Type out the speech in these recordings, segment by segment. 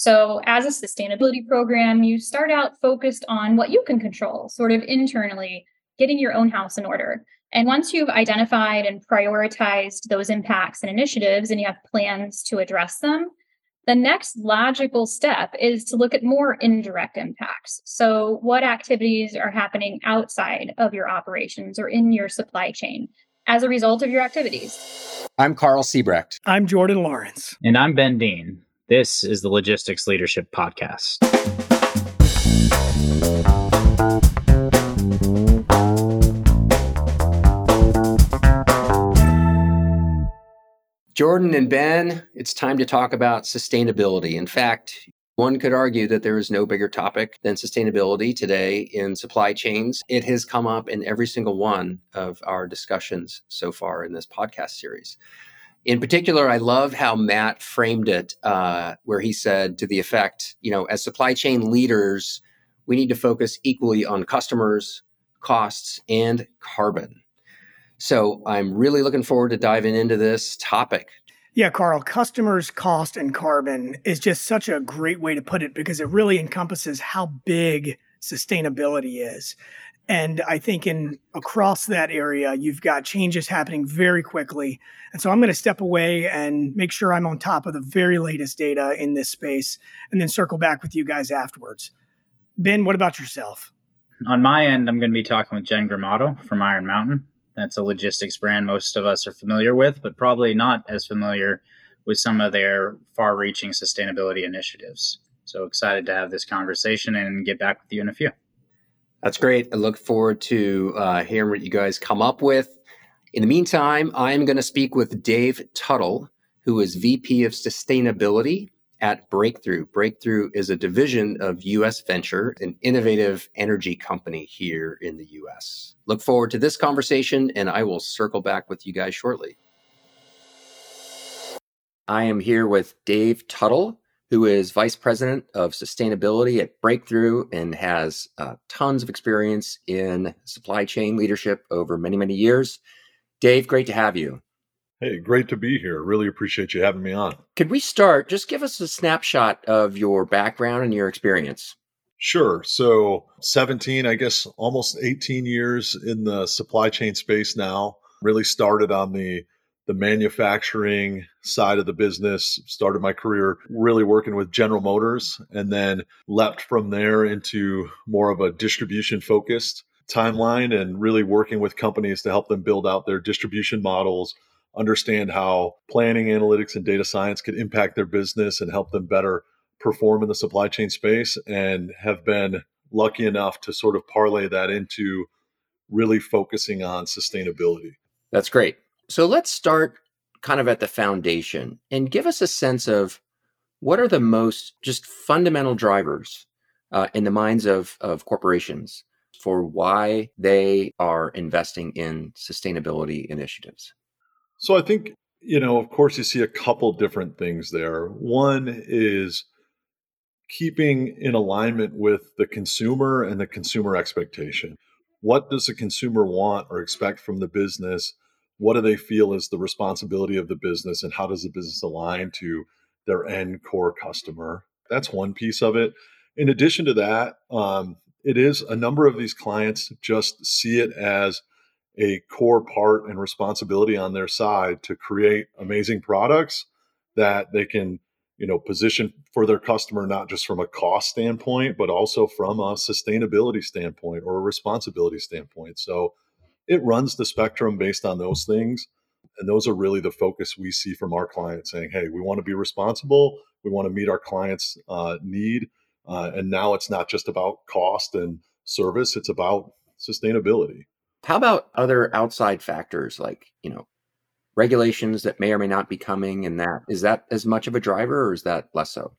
So, as a sustainability program, you start out focused on what you can control, sort of internally, getting your own house in order. And once you've identified and prioritized those impacts and initiatives and you have plans to address them, the next logical step is to look at more indirect impacts. So, what activities are happening outside of your operations or in your supply chain as a result of your activities? I'm Karl Siebrecht. I'm Jordan Lawrence. And I'm Ben Dean. This is the Logistics Leadership Podcast. Jordan and Ben, it's time to talk about sustainability. In fact, one could argue that there is no bigger topic than sustainability today in supply chains. It has come up in every single one of our discussions so far in this podcast series. In particular, I love how Matt framed it, uh, where he said to the effect, you know, as supply chain leaders, we need to focus equally on customers, costs, and carbon. So I'm really looking forward to diving into this topic. Yeah, Karl, customers, cost, and carbon is just such a great way to put it because it really encompasses how big sustainability is. And I think in across that area, you've got changes happening very quickly. And so I'm going to step away and make sure I'm on top of the very latest data in this space and then circle back with you guys afterwards. Ben, what about yourself? On my end, I'm going to be talking with Jen Grimaudo from Iron Mountain. That's a logistics brand most of us are familiar with, but probably not as familiar with some of their far reaching sustainability initiatives. So excited to have this conversation and get back with you in a few. That's great. I look forward to uh, hearing what you guys come up with. In the meantime, I'm going to speak with Dave Tuttle, who is VP of Sustainability at Breakthrough. Breakthrough is a division of US Venture, an innovative energy company here in the US. Look forward to this conversation, and I will circle back with you guys shortly. I am here with Dave Tuttle who is Vice President of Sustainability at Breakthrough and has uh, tons of experience in supply chain leadership over many, many years. Dave, great to have you. Hey, great to be here. Really appreciate you having me on. Could we start? Just give us a snapshot of your background and your experience. Sure. So, 17, I guess almost 18 years in the supply chain space now. Really started on the the manufacturing side of the business. Started my career really working with General Motors and then leapt from there into more of a distribution focused timeline and really working with companies to help them build out their distribution models, understand how planning, analytics, and data science could impact their business and help them better perform in the supply chain space, and have been lucky enough to sort of parlay that into really focusing on sustainability. That's great. So let's start kind of at the foundation and give us a sense of what are the most just fundamental drivers uh, in the minds of, of corporations for why they are investing in sustainability initiatives? So I think, you know, of course, you see a couple different things there. One is keeping in alignment with the consumer and the consumer expectation. What does the consumer want or expect from the business? What do they feel is the responsibility of the business and how does the business align to their end core customer? That's one piece of it. In addition to that um, it is a number of these clients just see it as a core part and responsibility on their side to create amazing products that they can you know position for their customer not just from a cost standpoint but also from a sustainability standpoint or a responsibility standpoint. So it runs the spectrum based on those things. And those are really the focus we see from our clients saying, hey, we want to be responsible. We want to meet our clients' uh, need. Uh, and now it's not just about cost and service, it's about sustainability. How about other outside factors like, you know, regulations that may or may not be coming and that is that as much of a driver or is that less so?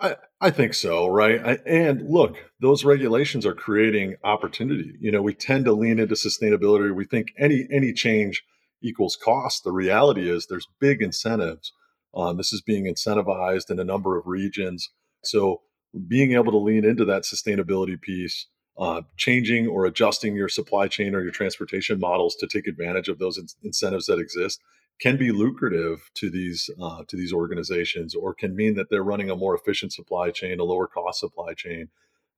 I, I think so, right? I, and look, those regulations are creating opportunity. You know, we tend to lean into sustainability. We think any any change equals cost. The reality is there's big incentives. Um, this is being incentivized in a number of regions. So being able to lean into that sustainability piece, uh, changing or adjusting your supply chain or your transportation models to take advantage of those in- incentives that exist can be lucrative to these uh, to these organizations, or can mean that they're running a more efficient supply chain, a lower cost supply chain,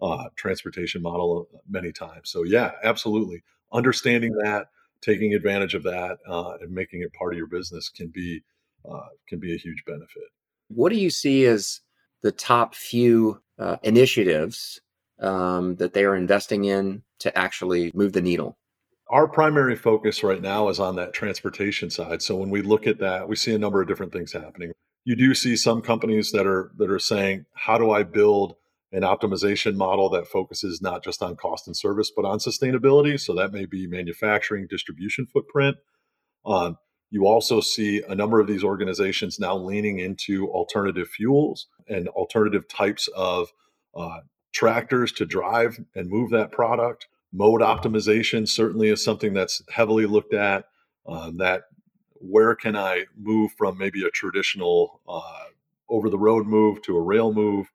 uh, transportation model many times. So yeah, absolutely, understanding that, taking advantage of that, uh, and making it part of your business can be uh, can be a huge benefit. What do you see as the top few uh, initiatives um, that they are investing in to actually move the needle? Our primary focus right now is on that transportation side. So when we look at that, we see a number of different things happening. You do see some companies that are that are saying, "How do I build an optimization model that focuses not just on cost and service, but on sustainability?" So that may be manufacturing, distribution footprint. Um, you also see a number of these organizations now leaning into alternative fuels and alternative types of uh, tractors to drive and move that product. Mode optimization certainly is something that's heavily looked at. Um, that where can I move from maybe a traditional uh, over the road move to a rail move?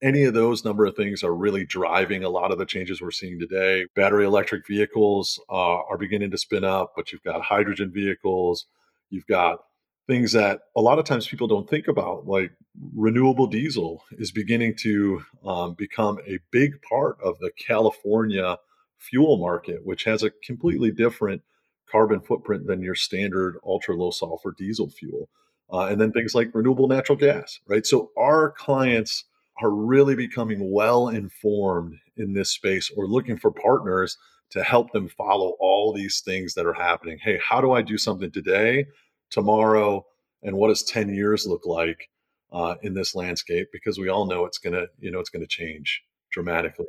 Any of those number of things are really driving a lot of the changes we're seeing today. Battery electric vehicles uh, are beginning to spin up, but you've got hydrogen vehicles, you've got things that a lot of times people don't think about, like renewable diesel is beginning to um, become a big part of the California fuel market, which has a completely different carbon footprint than your standard ultra low sulfur diesel fuel. Uh, and then things like renewable natural gas, right? So our clients are really becoming well informed in this space or looking for partners to help them follow all these things that are happening. Hey, how do I do something today, tomorrow, and what does 10 years look like uh, in this landscape? Because we all know it's gonna, you know, it's gonna change dramatically.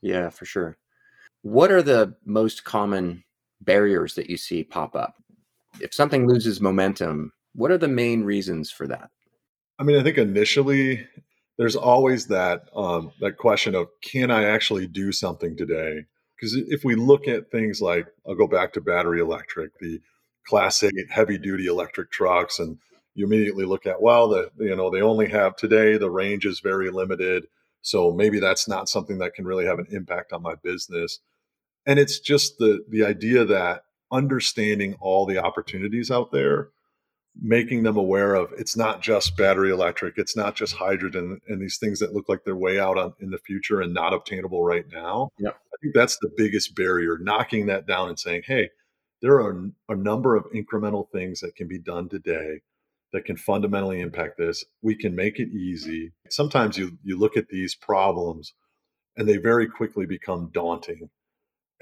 Yeah, for sure. What are the most common barriers that you see pop up? If something loses momentum, what are the main reasons for that? I mean, I think initially there's always that um, that question of can I actually do something today? Because if we look at things like I'll go back to battery electric, the class eight heavy duty electric trucks, and you immediately look at well, the you know they only have today the range is very limited, so maybe that's not something that can really have an impact on my business and it's just the the idea that understanding all the opportunities out there making them aware of it's not just battery electric it's not just hydrogen and these things that look like they're way out on, in the future and not obtainable right now. Yeah. i think that's the biggest barrier knocking that down and saying hey there are a number of incremental things that can be done today that can fundamentally impact this. We can make it easy. Sometimes you you look at these problems and they very quickly become daunting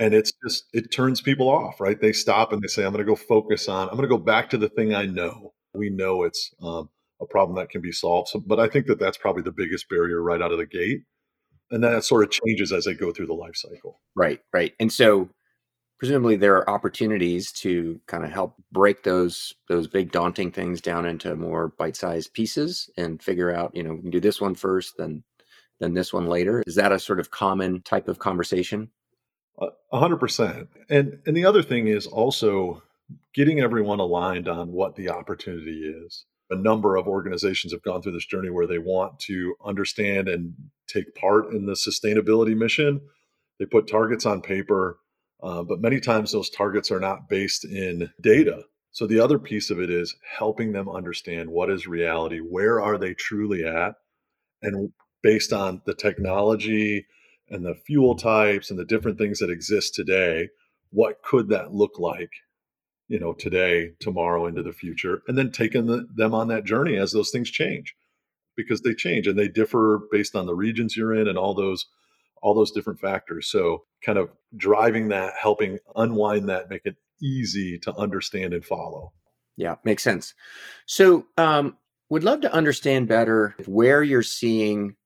and it's just it turns people off right? They stop and they say i'm going to go focus on i'm going to go back to the thing i know. We know it's um, a problem that can be solved so, but i think that that's probably the biggest barrier right out of the gate and that sort of changes as they go through the life cycle. Right right and so presumably there are opportunities to kind of help break those those big daunting things down into more bite-sized pieces and figure out you know we can do this one first then then this one later. Is that a sort of common type of conversation hundred percent. And and the other thing is also getting everyone aligned on what the opportunity is. A number of organizations have gone through this journey where they want to understand and take part in the sustainability mission. They put targets on paper, uh, but many times those targets are not based in data. So the other piece of it is helping them understand what is reality, where are they truly at, and based on the technology, and the fuel types and the different things that exist today what could that look like you know today tomorrow into the future and then taking the, them on that journey as those things change because they change and they differ based on the regions you're in and all those all those different factors. So kind of driving that helping unwind that make it easy to understand and follow. Yeah makes sense. So um would love to understand better where you're seeing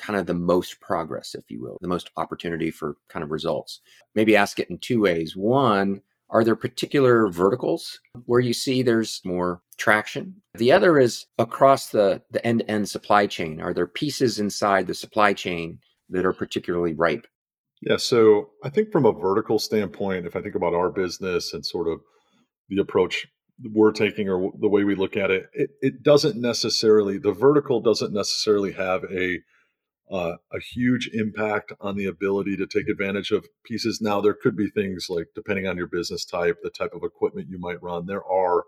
kind of the most progress, if you will, the most opportunity for kind of results. Maybe ask it in two ways. One, are there particular verticals where you see there's more traction? The other is across the, the end-to-end supply chain. Are there pieces inside the supply chain that are particularly ripe? Yeah, so I think from a vertical standpoint, if I think about our business and sort of the approach we're taking or the way we look at it, it, it doesn't necessarily, the vertical doesn't necessarily have a uh, a huge impact on the ability to take advantage of pieces. Now, there could be things like, depending on your business type, the type of equipment you might run, there are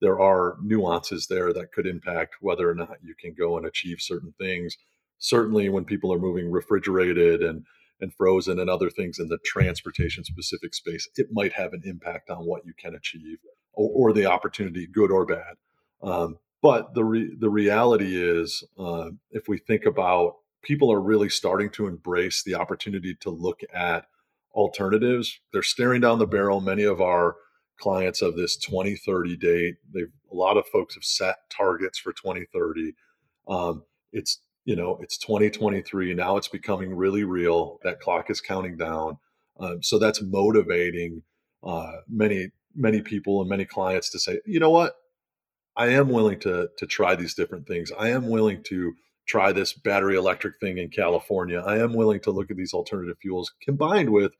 there are nuances there that could impact whether or not you can go and achieve certain things. Certainly, when people are moving refrigerated and and frozen and other things in the transportation specific space, it might have an impact on what you can achieve or, or the opportunity, good or bad. Um, but the re- the reality is, uh, if we think about people are really starting to embrace the opportunity to look at alternatives. They're staring down the barrel. Many of our clients of this 2030 date. They've a lot of folks have set targets for 2030. Um, it's you know it's 2023 now. It's becoming really real. That clock is counting down. Um, so that's motivating uh, many many people and many clients to say, you know what, I am willing to to try these different things. I am willing to try this battery electric thing in California. I am willing to look at these alternative fuels combined with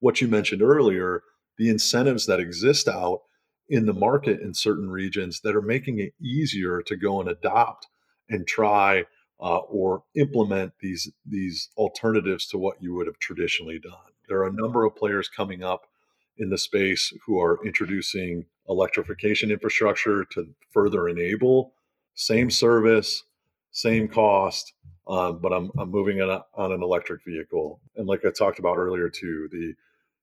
what you mentioned earlier the incentives that exist out in the market in certain regions that are making it easier to go and adopt and try uh, or implement these these alternatives to what you would have traditionally done. There are a number of players coming up in the space who are introducing electrification infrastructure to further enable same service, same cost, um, but I'm, I'm moving on, on an electric vehicle. And like I talked about earlier too, the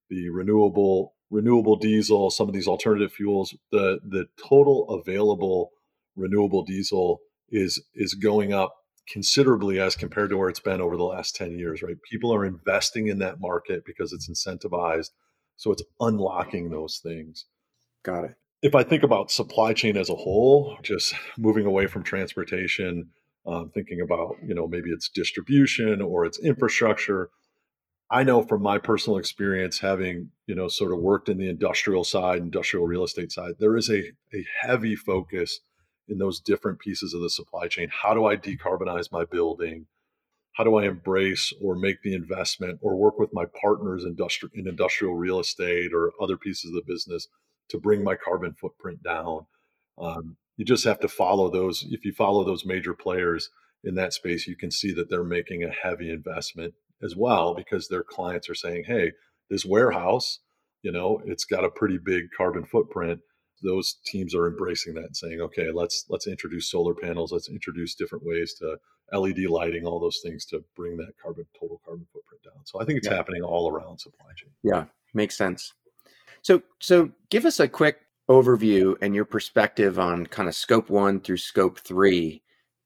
the renewable renewable diesel, some of these alternative fuels, the the total available renewable diesel is is going up considerably as compared to where it's been over the last 10 years, right? People are investing in that market because it's incentivized. So it's unlocking those things. Got it. If I think about supply chain as a whole, just moving away from transportation, um, thinking about, you know, maybe it's distribution or it's infrastructure, I know from my personal experience, having you know sort of worked in the industrial side, industrial real estate side, there is a a heavy focus in those different pieces of the supply chain. How do I decarbonize my building? How do I embrace or make the investment or work with my partners industri- in industrial real estate or other pieces of the business to bring my carbon footprint down? Um, you just have to follow those. If you follow those major players in that space, you can see that they're making a heavy investment as well because their clients are saying, hey, this warehouse, you know, it's got a pretty big carbon footprint. Those teams are embracing that and saying, okay, let's let's introduce solar panels, let's introduce different ways to LED lighting, all those things to bring that carbon total carbon footprint down. So I think it's yeah. happening all around supply chain. Yeah, makes sense. So so give us a quick overview and your perspective on kind of scope one through scope three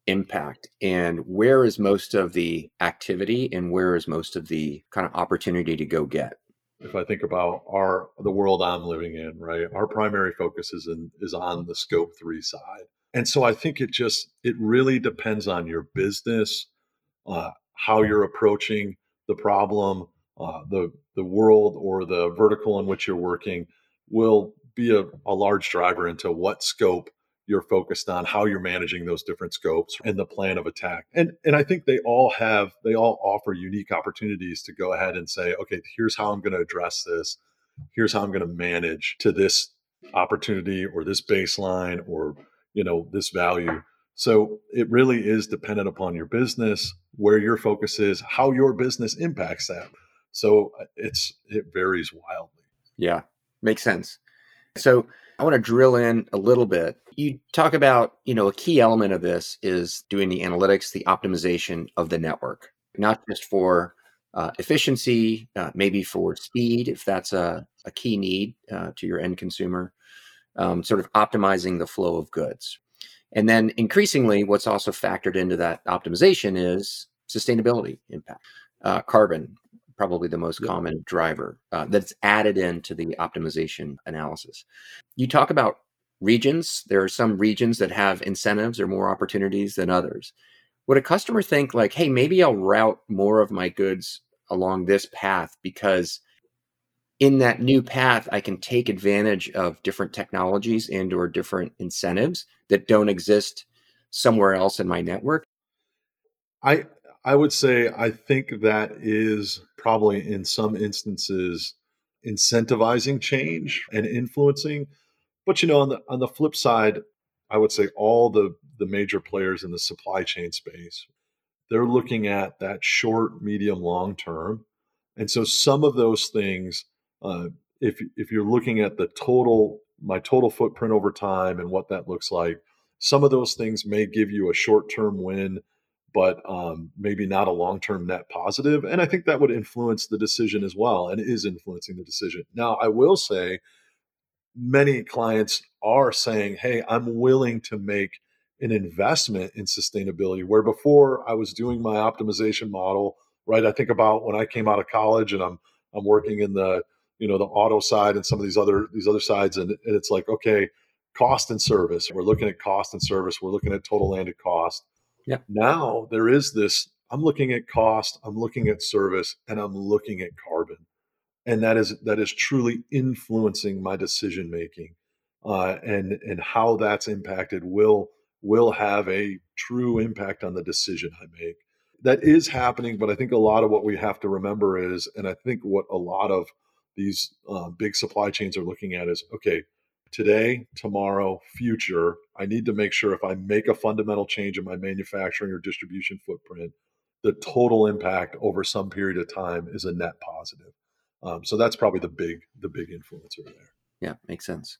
impact and where is most of the activity and where is most of the kind of opportunity to go get? If i think about our the world i'm living in right our primary focus is in is on the scope 3 side. And so i think it just it really depends on your business uh, how you're approaching the problem uh, the the world or the vertical in which you're working will be a, a large driver into what scope you're focused on how you're managing those different scopes and the plan of attack. And and i think they all have they all offer unique opportunities to go ahead and say okay here's how i'm going to address this. Here's how i'm going to manage to this opportunity or this baseline or you know this value. So it really is dependent upon your business where your focus is how your business impacts that. So uh, it's it varies wildly. Yeah makes sense so I want to drill in a little bit. You talk about, you know, a key element of this is doing the analytics, the optimization of the network, not just for uh, efficiency, uh, maybe for speed, if that's a, a key need uh, to your end consumer, um, sort of optimizing the flow of goods. And then increasingly, what's also factored into that optimization is sustainability impact, uh, carbon, probably the most common driver uh, that's added into the optimization analysis. You talk about regions. There are some regions that have incentives or more opportunities than others. Would a customer think like, hey, maybe I'll route more of my goods along this path because in that new path i can take advantage of different technologies and or different incentives that don't exist somewhere else in my network i I would say I think that is probably in some instances incentivizing change and influencing. But you know, on the on the flip side, I would say all the the major players in the supply chain space, they're looking at that short, medium, long term. And so some of those things, uh, if if you're looking at the total my total footprint over time and what that looks like. Some of those things may give you a short term win, but um, maybe not a long term net positive. And I think that would influence the decision as well and is influencing the decision. Now, I will say many clients are saying, hey, I'm willing to make an investment in sustainability where before I was doing my optimization model, right? I think about when I came out of college and I'm I'm working in the you know the auto side and some of these other these other sides and, and it's like okay cost and service we're looking at cost and service we're looking at total landed cost yeah. Now there is this i'm looking at cost i'm looking at service and i'm looking at carbon. And that is that is truly influencing my decision making uh, and and how that's impacted will will have a true impact on the decision i make. That is happening but i think a lot of what we have to remember is and i think what a lot of these uh, big supply chains are looking at is okay today tomorrow future i need to make sure if i make a fundamental change in my manufacturing or distribution footprint the total impact over some period of time is a net positive. Um, so that's probably the big the big influencer there. Yeah makes sense.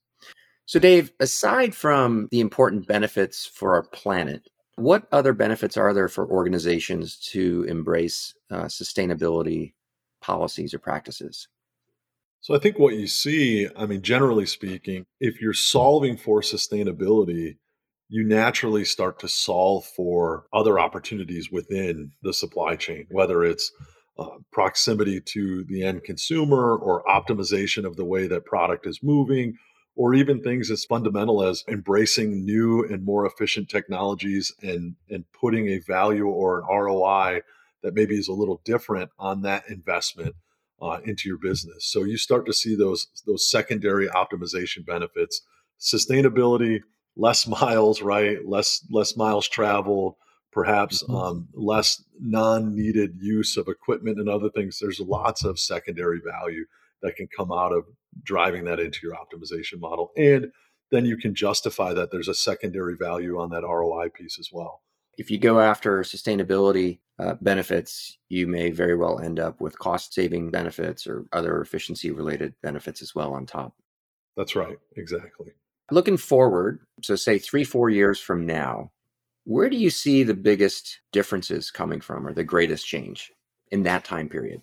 So dave aside from the important benefits for our planet what other benefits are there for organizations to embrace uh, sustainability policies or practices so I think what you see, I mean, generally speaking, if you're solving for sustainability, you naturally start to solve for other opportunities within the supply chain, whether it's uh, proximity to the end consumer or optimization of the way that product is moving, or even things as fundamental as embracing new and more efficient technologies and, and putting a value or an ROI that maybe is a little different on that investment uh, into your business. So you start to see those those secondary optimization benefits, sustainability, less miles, right? Less less miles traveled, perhaps mm-hmm. um, less non-needed use of equipment and other things. There's lots of secondary value that can come out of driving that into your optimization model, and then you can justify that there's a secondary value on that ROI piece as well if you go after sustainability uh, benefits, you may very well end up with cost saving benefits or other efficiency related benefits as well on top. That's right. Exactly. Looking forward, so say three, four years from now, where do you see the biggest differences coming from or the greatest change in that time period?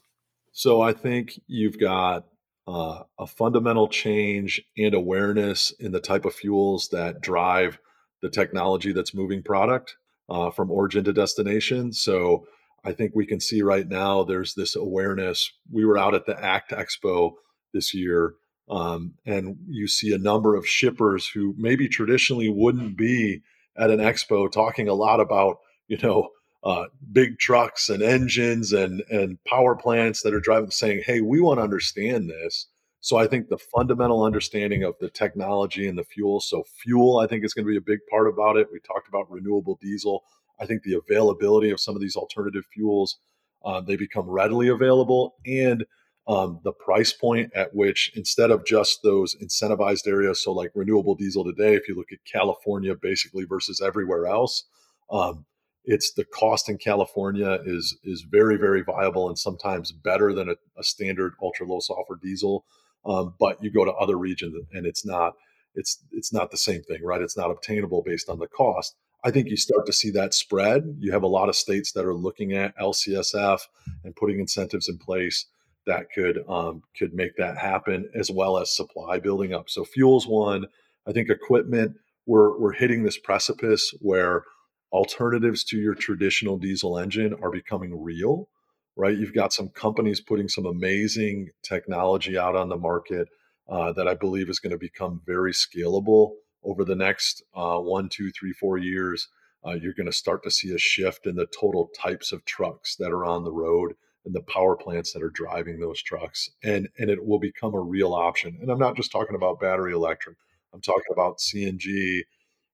So I think you've got uh, a fundamental change and awareness in the type of fuels that drive the technology that's moving product uh, from origin to destination. So I think we can see right now there's this awareness. We were out at the ACT Expo this year, um, and you see a number of shippers who maybe traditionally wouldn't be at an expo talking a lot about, you know, uh, big trucks and engines and and power plants that are driving, saying, "Hey, we want to understand this." So I think the fundamental understanding of the technology and the fuel. So fuel, I think is going to be a big part about it. We talked about renewable diesel. I think the availability of some of these alternative fuels, uh, they become readily available, and um, the price point at which instead of just those incentivized areas, so like renewable diesel today, if you look at California basically versus everywhere else, um, it's the cost in California is is very very viable and sometimes better than a, a standard ultra low sulfur diesel. Um, but you go to other regions and it's not it's it's not the same thing, right? It's not obtainable based on the cost. I think you start to see that spread. You have a lot of states that are looking at LCSF and putting incentives in place that could um, could make that happen, as well as supply building up. So fuels one. I think equipment. We're we're hitting this precipice where alternatives to your traditional diesel engine are becoming real right? You've got some companies putting some amazing technology out on the market uh, that I believe is going to become very scalable over the next uh, one, two, three, four years. Uh, you're going to start to see a shift in the total types of trucks that are on the road and the power plants that are driving those trucks, and and it will become a real option. And I'm not just talking about battery electric. I'm talking about CNG.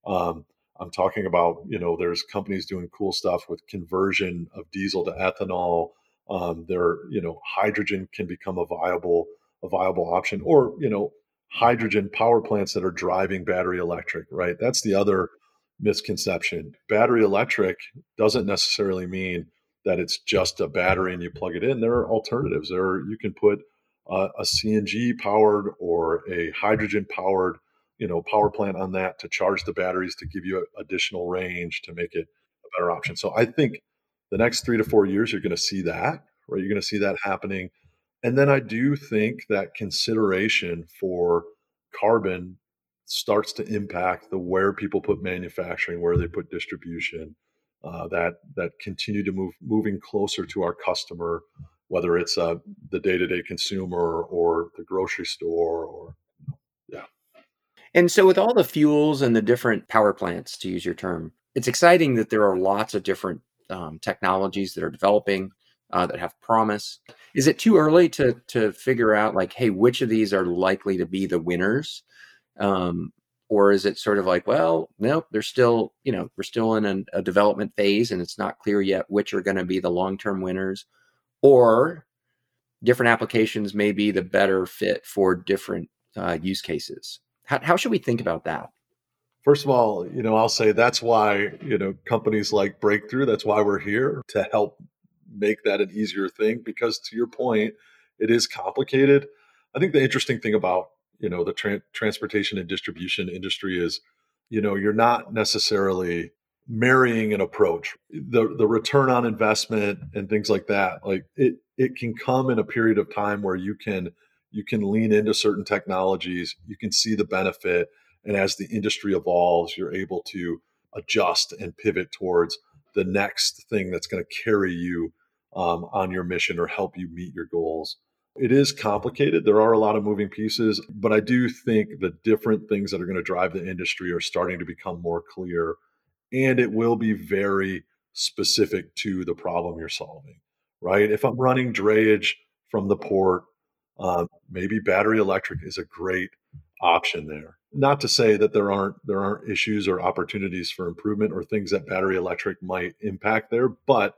Um, I'm talking about you know there's companies doing cool stuff with conversion of diesel to ethanol um, there you know hydrogen can become a viable a viable option or you know hydrogen power plants that are driving battery electric right? That's the other misconception. Battery electric doesn't necessarily mean that it's just a battery and you plug it in. There are alternatives. There you can put uh, a cng powered or a hydrogen powered you know power plant on that to charge the batteries to give you additional range to make it a better option. So I think the next three to four years you're going to see that, right? You're going to see that happening, and then I do think that consideration for carbon starts to impact the where people put manufacturing, where they put distribution. Uh, that that continue to move moving closer to our customer, whether it's uh, the day to day consumer or the grocery store or yeah. And so, with all the fuels and the different power plants, to use your term, it's exciting that there are lots of different um, technologies that are developing uh, that have promise. Is it too early to to figure out like, hey, which of these are likely to be the winners? Um, or is it sort of like well nope they're still you know we're still in a, a development phase and it's not clear yet which are going to be the long-term winners or different applications may be the better fit for different uh, use cases how, how should we think about that first of all you know i'll say that's why you know companies like breakthrough that's why we're here to help make that an easier thing because to your point it is complicated. I think the interesting thing about you know the tra- transportation and distribution industry is you know you're not necessarily marrying an approach. The the return on investment and things like that like it it can come in a period of time where you can you can lean into certain technologies you can see the benefit and as the industry evolves you're able to adjust and pivot towards the next thing that's going to carry you um, on your mission or help you meet your goals it is complicated. There are a lot of moving pieces, but I do think the different things that are going to drive the industry are starting to become more clear. And it will be very specific to the problem you're solving, right? If I'm running drayage from the port, uh, maybe battery electric is a great option there. Not to say that there aren't there aren't issues or opportunities for improvement or things that battery electric might impact there, but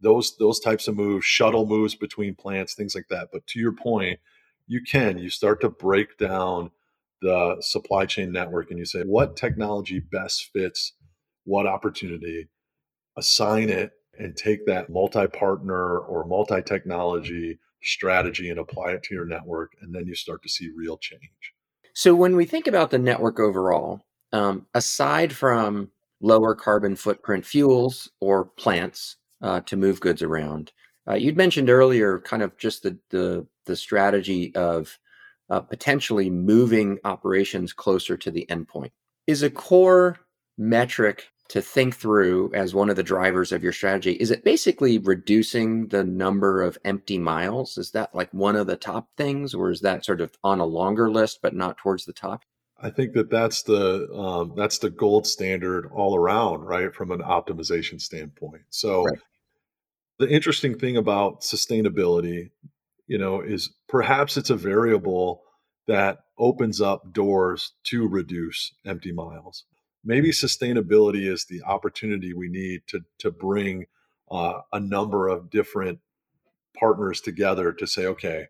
those those types of moves, shuttle moves between plants, things like that. But to your point, you can you start to break down the supply chain network and you say what technology best fits what opportunity, assign it and take that multi-partner or multi-technology strategy and apply it to your network and then you start to see real change. So when we think about the network overall, um, aside from lower carbon footprint fuels or plants, uh, to move goods around. Uh, you'd mentioned earlier, kind of just the the, the strategy of uh, potentially moving operations closer to the endpoint. Is a core metric to think through as one of the drivers of your strategy? Is it basically reducing the number of empty miles? Is that like one of the top things, or is that sort of on a longer list but not towards the top? I think that that's the um, that's the gold standard all around, right? From an optimization standpoint. So right the interesting thing about sustainability, you know, is perhaps it's a variable that opens up doors to reduce empty miles. Maybe sustainability is the opportunity we need to to bring uh, a number of different partners together to say, okay,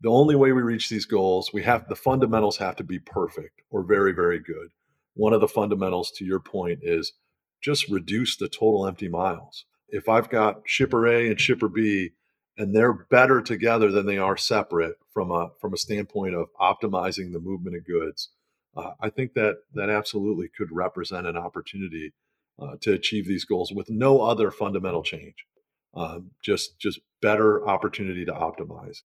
the only way we reach these goals, we have the fundamentals have to be perfect or very, very good. One of the fundamentals, to your point, is just reduce the total empty miles if I've got shipper A and shipper B and they're better together than they are separate from a from a standpoint of optimizing the movement of goods, uh, I think that that absolutely could represent an opportunity uh, to achieve these goals with no other fundamental change. Um, just just better opportunity to optimize.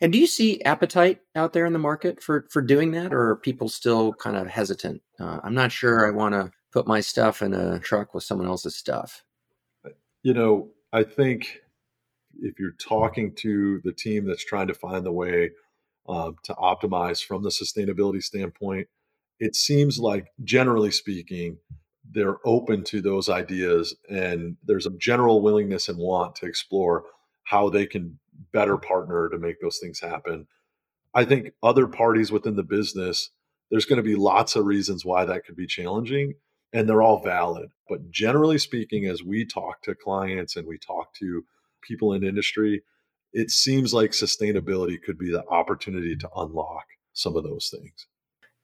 And do you see appetite out there in the market for for doing that, or are people still kind of hesitant? Uh, I'm not sure. I want to put my stuff in a truck with someone else's stuff. You know, I think if you're talking to the team that's trying to find the way um, to optimize from the sustainability standpoint, it seems like, generally speaking, they're open to those ideas and there's a general willingness and want to explore how they can better partner to make those things happen. I think other parties within the business, there's going to be lots of reasons why that could be challenging and they're all valid. But generally speaking, as we talk to clients and we talk to people in industry, it seems like sustainability could be the opportunity to unlock some of those things.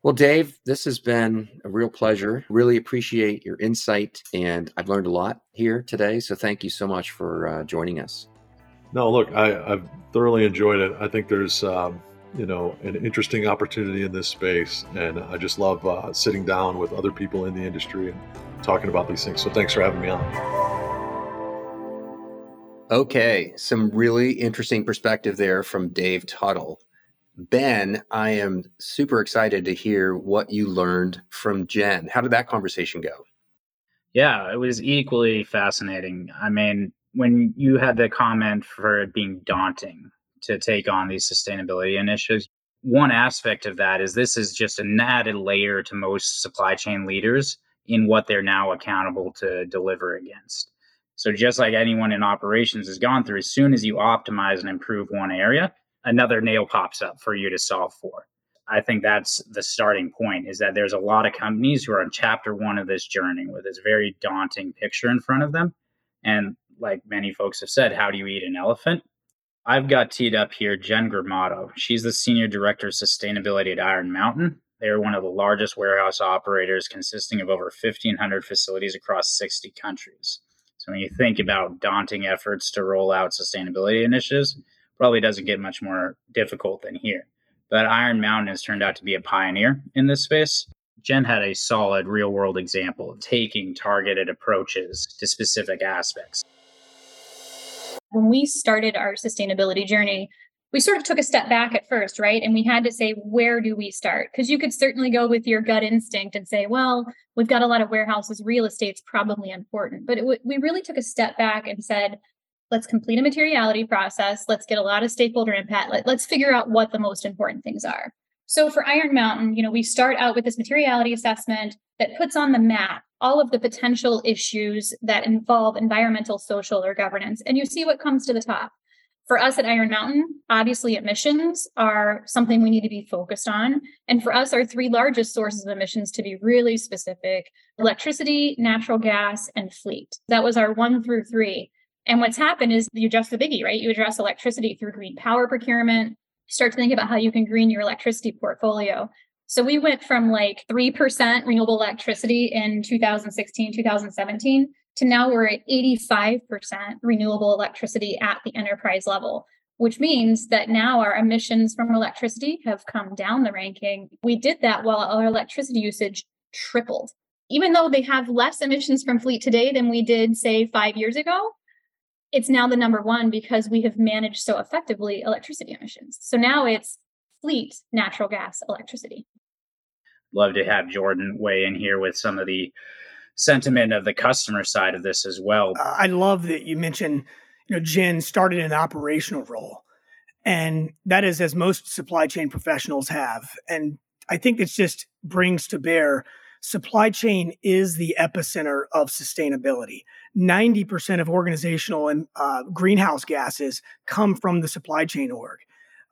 Well, Dave, this has been a real pleasure. Really appreciate your insight, and I've learned a lot here today. So thank you so much for uh, joining us. No, look, I, have thoroughly enjoyed it. I think there's um, you know, an interesting opportunity in this space. And I just love uh, sitting down with other people in the industry and talking about these things. So thanks for having me on. Okay, some really interesting perspective there from Dave Tuttle. Ben, I am super excited to hear what you learned from Jen. How did that conversation go? Yeah, it was equally fascinating. I mean, when you had the comment for it being daunting to take on these sustainability initiatives, one aspect of that is this is just an added layer to most supply chain leaders in what they're now accountable to deliver against. So just like anyone in operations has gone through, as soon as you optimize and improve one area, another nail pops up for you to solve for. I think that's the starting point is that there's a lot of companies who are on chapter one of this journey with this very daunting picture in front of them. And like many folks have said, how do you eat an elephant? I've got teed up here Jen Grimaudo. She's the Senior Director of Sustainability at Iron Mountain. They're one of the largest warehouse operators consisting of over 1,500 facilities across 60 countries. So when you think about daunting efforts to roll out sustainability initiatives, probably doesn't get much more difficult than here. But Iron Mountain has turned out to be a pioneer in this space. Jen had a solid real world example of taking targeted approaches to specific aspects. When we started our sustainability journey, we sort of took a step back at first, right? And we had to say, where do we start? Because you could certainly go with your gut instinct and say, well, we've got a lot of warehouses, real estate's probably important. But w- we really took a step back and said, let's complete a materiality process. Let's get a lot of stakeholder impact. Let, let's figure out what the most important things are. So for Iron Mountain, you know, we start out with this materiality assessment that puts on the map all of the potential issues that involve environmental, social, or governance. And you see what comes to the top for us at Iron Mountain, obviously emissions are something we need to be focused on. And for us, our three largest sources of emissions, to be really specific electricity, natural gas, and fleet. That was our one through three. And what's happened is you address the biggie, right? You address electricity through green power procurement, start to think about how you can green your electricity portfolio. So we went from like 3% renewable electricity in 2016, 2017 to now we're at 85% renewable electricity at the enterprise level, which means that now our emissions from electricity have come down the ranking. We did that while our electricity usage tripled. Even though they have less emissions from fleet today than we did, say, five years ago, it's now the number one because we have managed so effectively electricity emissions. So now it's fleet natural gas electricity. Love to have Jordan weigh in here with some of the sentiment of the customer side of this as well. Uh, I love that you mentioned, you know, Jen started in an operational role. And that is as most supply chain professionals have. And I think it just brings to bear supply chain is the epicenter of sustainability. 90% of organizational and uh, greenhouse gases come from the supply chain org.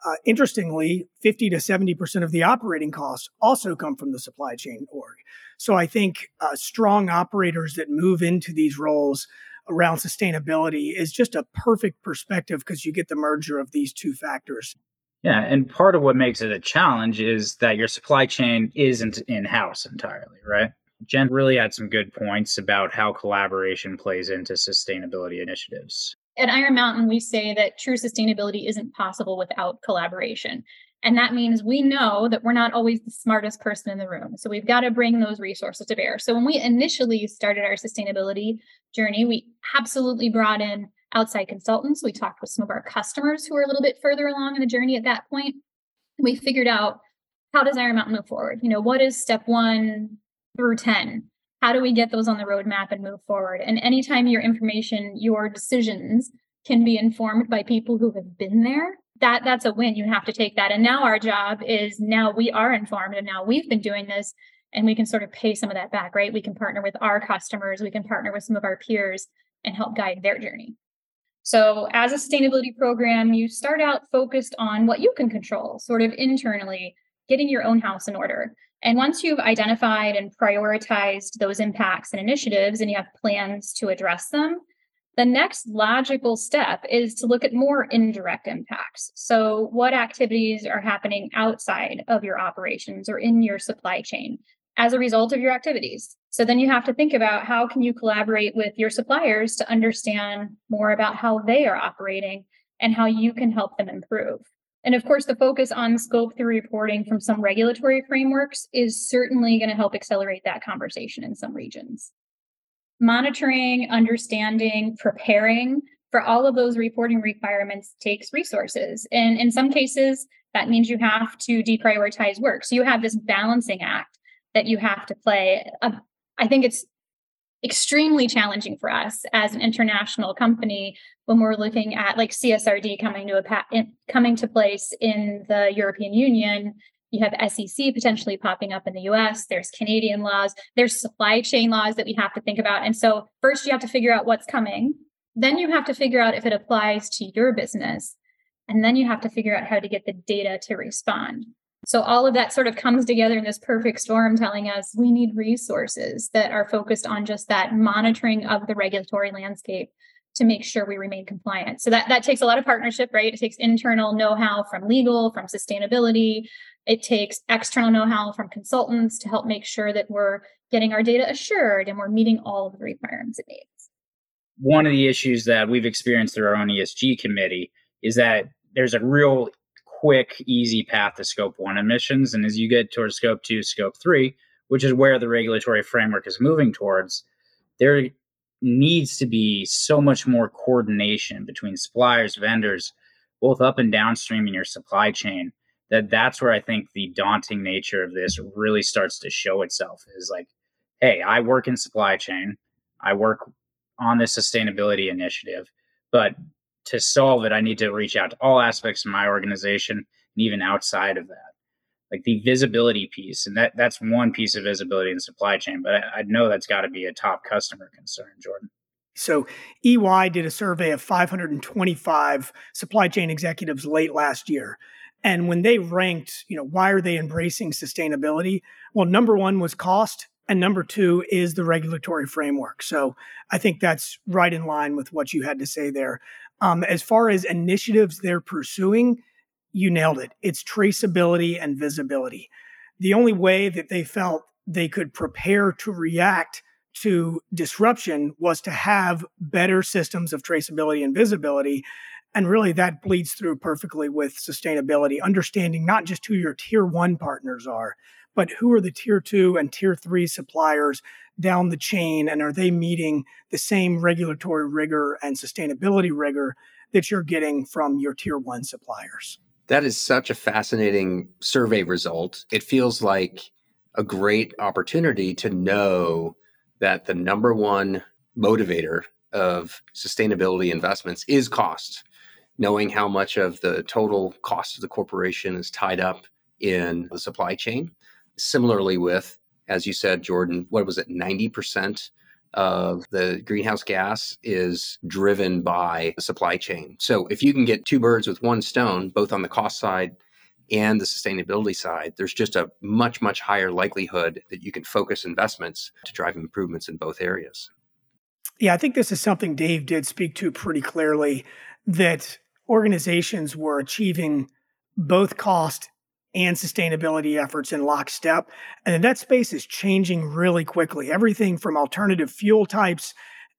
Uh, interestingly, 50 to 70% of the operating costs also come from the supply chain org. So I think uh, strong operators that move into these roles around sustainability is just a perfect perspective because you get the merger of these two factors. Yeah, and part of what makes it a challenge is that your supply chain isn't in house entirely, right? Jen really had some good points about how collaboration plays into sustainability initiatives at Iron Mountain, we say that true sustainability isn't possible without collaboration. And that means we know that we're not always the smartest person in the room. So we've got to bring those resources to bear. So when we initially started our sustainability journey, we absolutely brought in outside consultants. We talked with some of our customers who are a little bit further along in the journey at that point. We figured out how does Iron Mountain move forward? You know, what is step one through 10? how do we get those on the roadmap and move forward? And anytime your information, your decisions can be informed by people who have been there, that that's a win. You have to take that. And now our job is now we are informed and now we've been doing this and we can sort of pay some of that back, right? We can partner with our customers, we can partner with some of our peers and help guide their journey. So, as a sustainability program, you start out focused on what you can control, sort of internally, getting your own house in order. And once you've identified and prioritized those impacts and initiatives and you have plans to address them, the next logical step is to look at more indirect impacts. So, what activities are happening outside of your operations or in your supply chain as a result of your activities? So, then you have to think about how can you collaborate with your suppliers to understand more about how they are operating and how you can help them improve. And of course, the focus on scope three reporting from some regulatory frameworks is certainly going to help accelerate that conversation in some regions. Monitoring, understanding, preparing for all of those reporting requirements takes resources. And in some cases, that means you have to deprioritize work. So you have this balancing act that you have to play. Uh, I think it's extremely challenging for us as an international company when we're looking at like CSRD coming to a pa- in, coming to place in the European Union. You have SEC potentially popping up in the US. There's Canadian laws. There's supply chain laws that we have to think about. And so, first, you have to figure out what's coming. Then, you have to figure out if it applies to your business. And then, you have to figure out how to get the data to respond. So all of that sort of comes together in this perfect storm telling us we need resources that are focused on just that monitoring of the regulatory landscape to make sure we remain compliant. So that that takes a lot of partnership, right? It takes internal know-how from legal, from sustainability. It takes external know-how from consultants to help make sure that we're getting our data assured and we're meeting all of the requirements it needs. One of the issues that we've experienced through our own ESG committee is that there's a real quick, easy path to scope one emissions. And as you get towards scope two, scope three, which is where the regulatory framework is moving towards, there needs to be so much more coordination between suppliers, vendors, both up and downstream in your supply chain. That that's where I think the daunting nature of this really starts to show itself is like, hey, I work in supply chain, I work on this sustainability initiative, but to solve it, I need to reach out to all aspects of my organization and even outside of that. Like the visibility piece, and that that's one piece of visibility in supply chain, but I, I know that's got to be a top customer concern, Jordan. So EY did a survey of 525 supply chain executives late last year. And when they ranked, you know, why are they embracing sustainability? Well, number one was cost. And number two is the regulatory framework. So I think that's right in line with what you had to say there. Um, as far as initiatives they're pursuing, you nailed it. It's traceability and visibility. The only way that they felt they could prepare to react to disruption was to have better systems of traceability and visibility. And really, that bleeds through perfectly with sustainability, understanding not just who your tier one partners are, but who are the tier two and tier three suppliers down the chain? And are they meeting the same regulatory rigor and sustainability rigor that you're getting from your tier one suppliers? That is such a fascinating survey result. It feels like a great opportunity to know that the number one motivator of sustainability investments is cost. Knowing how much of the total cost of the corporation is tied up in the supply chain Similarly, with, as you said, Jordan, what was it, 90% of the greenhouse gas is driven by the supply chain. So if you can get two birds with one stone, both on the cost side and the sustainability side, there's just a much, much higher likelihood that you can focus investments to drive improvements in both areas. Yeah, I think this is something Dave did speak to pretty clearly that organizations were achieving both cost and sustainability efforts in lockstep. And that space is changing really quickly. Everything from alternative fuel types.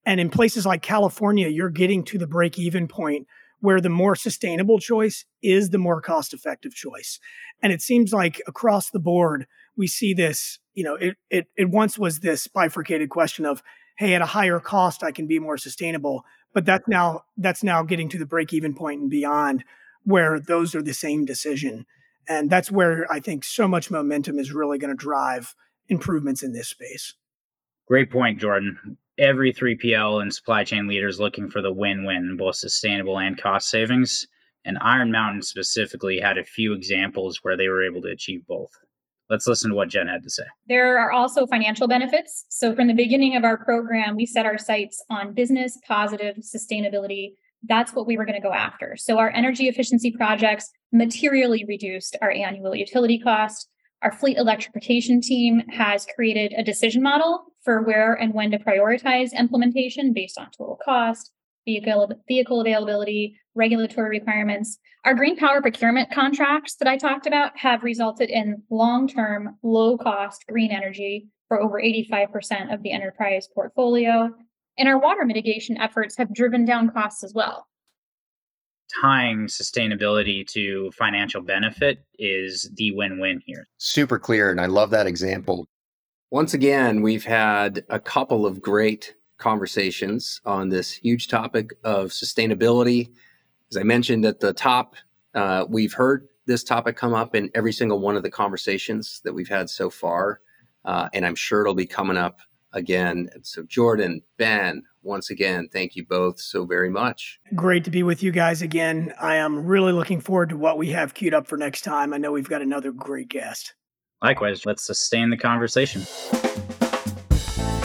And in places like California, you're getting to the break even point where the more sustainable choice is the more cost effective choice. And it seems like across the board, we see this, you know, it, it, it once was this bifurcated question of, hey, at a higher cost, I can be more sustainable. But that's now, that's now getting to the break even point and beyond where those are the same decision. And that's where I think so much momentum is really going to drive improvements in this space. Great point, Jordan. Every 3PL and supply chain leader is looking for the win win, both sustainable and cost savings. And Iron Mountain specifically had a few examples where they were able to achieve both. Let's listen to what Jen had to say. There are also financial benefits. So, from the beginning of our program, we set our sights on business positive sustainability that's what we were going to go after. So our energy efficiency projects materially reduced our annual utility cost. Our fleet electrification team has created a decision model for where and when to prioritize implementation based on total cost, vehicle, vehicle availability, regulatory requirements. Our green power procurement contracts that I talked about have resulted in long term, low cost green energy for over 85% of the enterprise portfolio and our water mitigation efforts have driven down costs as well. tying sustainability to financial benefit is the win win here. Super clear. And I love that example. Once again, we've had a couple of great conversations on this huge topic of sustainability. As I mentioned at the top, uh, we've heard this topic come up in every single one of the conversations that we've had so far. Uh, and I'm sure it'll be coming up again. So, Jordan, Ben, once again, thank you both so very much. Great to be with you guys again. I am really looking forward to what we have queued up for next time. I know we've got another great guest. Likewise, let's sustain the conversation.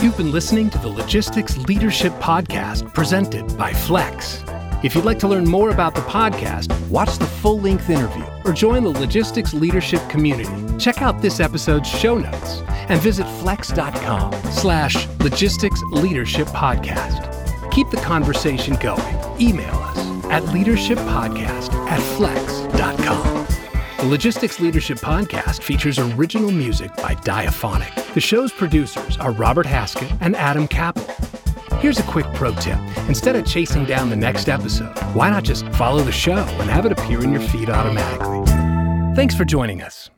You've been listening to the Logistics Leadership Podcast presented by Flexe. If you'd like to learn more about the podcast, watch the full length interview, or join the logistics leadership community, check out this episode's show notes and visit flexe.com slash logistics leadership podcast. Keep the conversation going. Email us at leadershippodcast at flexe.com. The Logistics Leadership Podcast features original music by Diaphonic. The show's producers are Robert Haskett and Adam Capel. Here's a quick pro tip. Instead of chasing down the next episode, why not just follow the show and have it appear in your feed automatically? Thanks for joining us.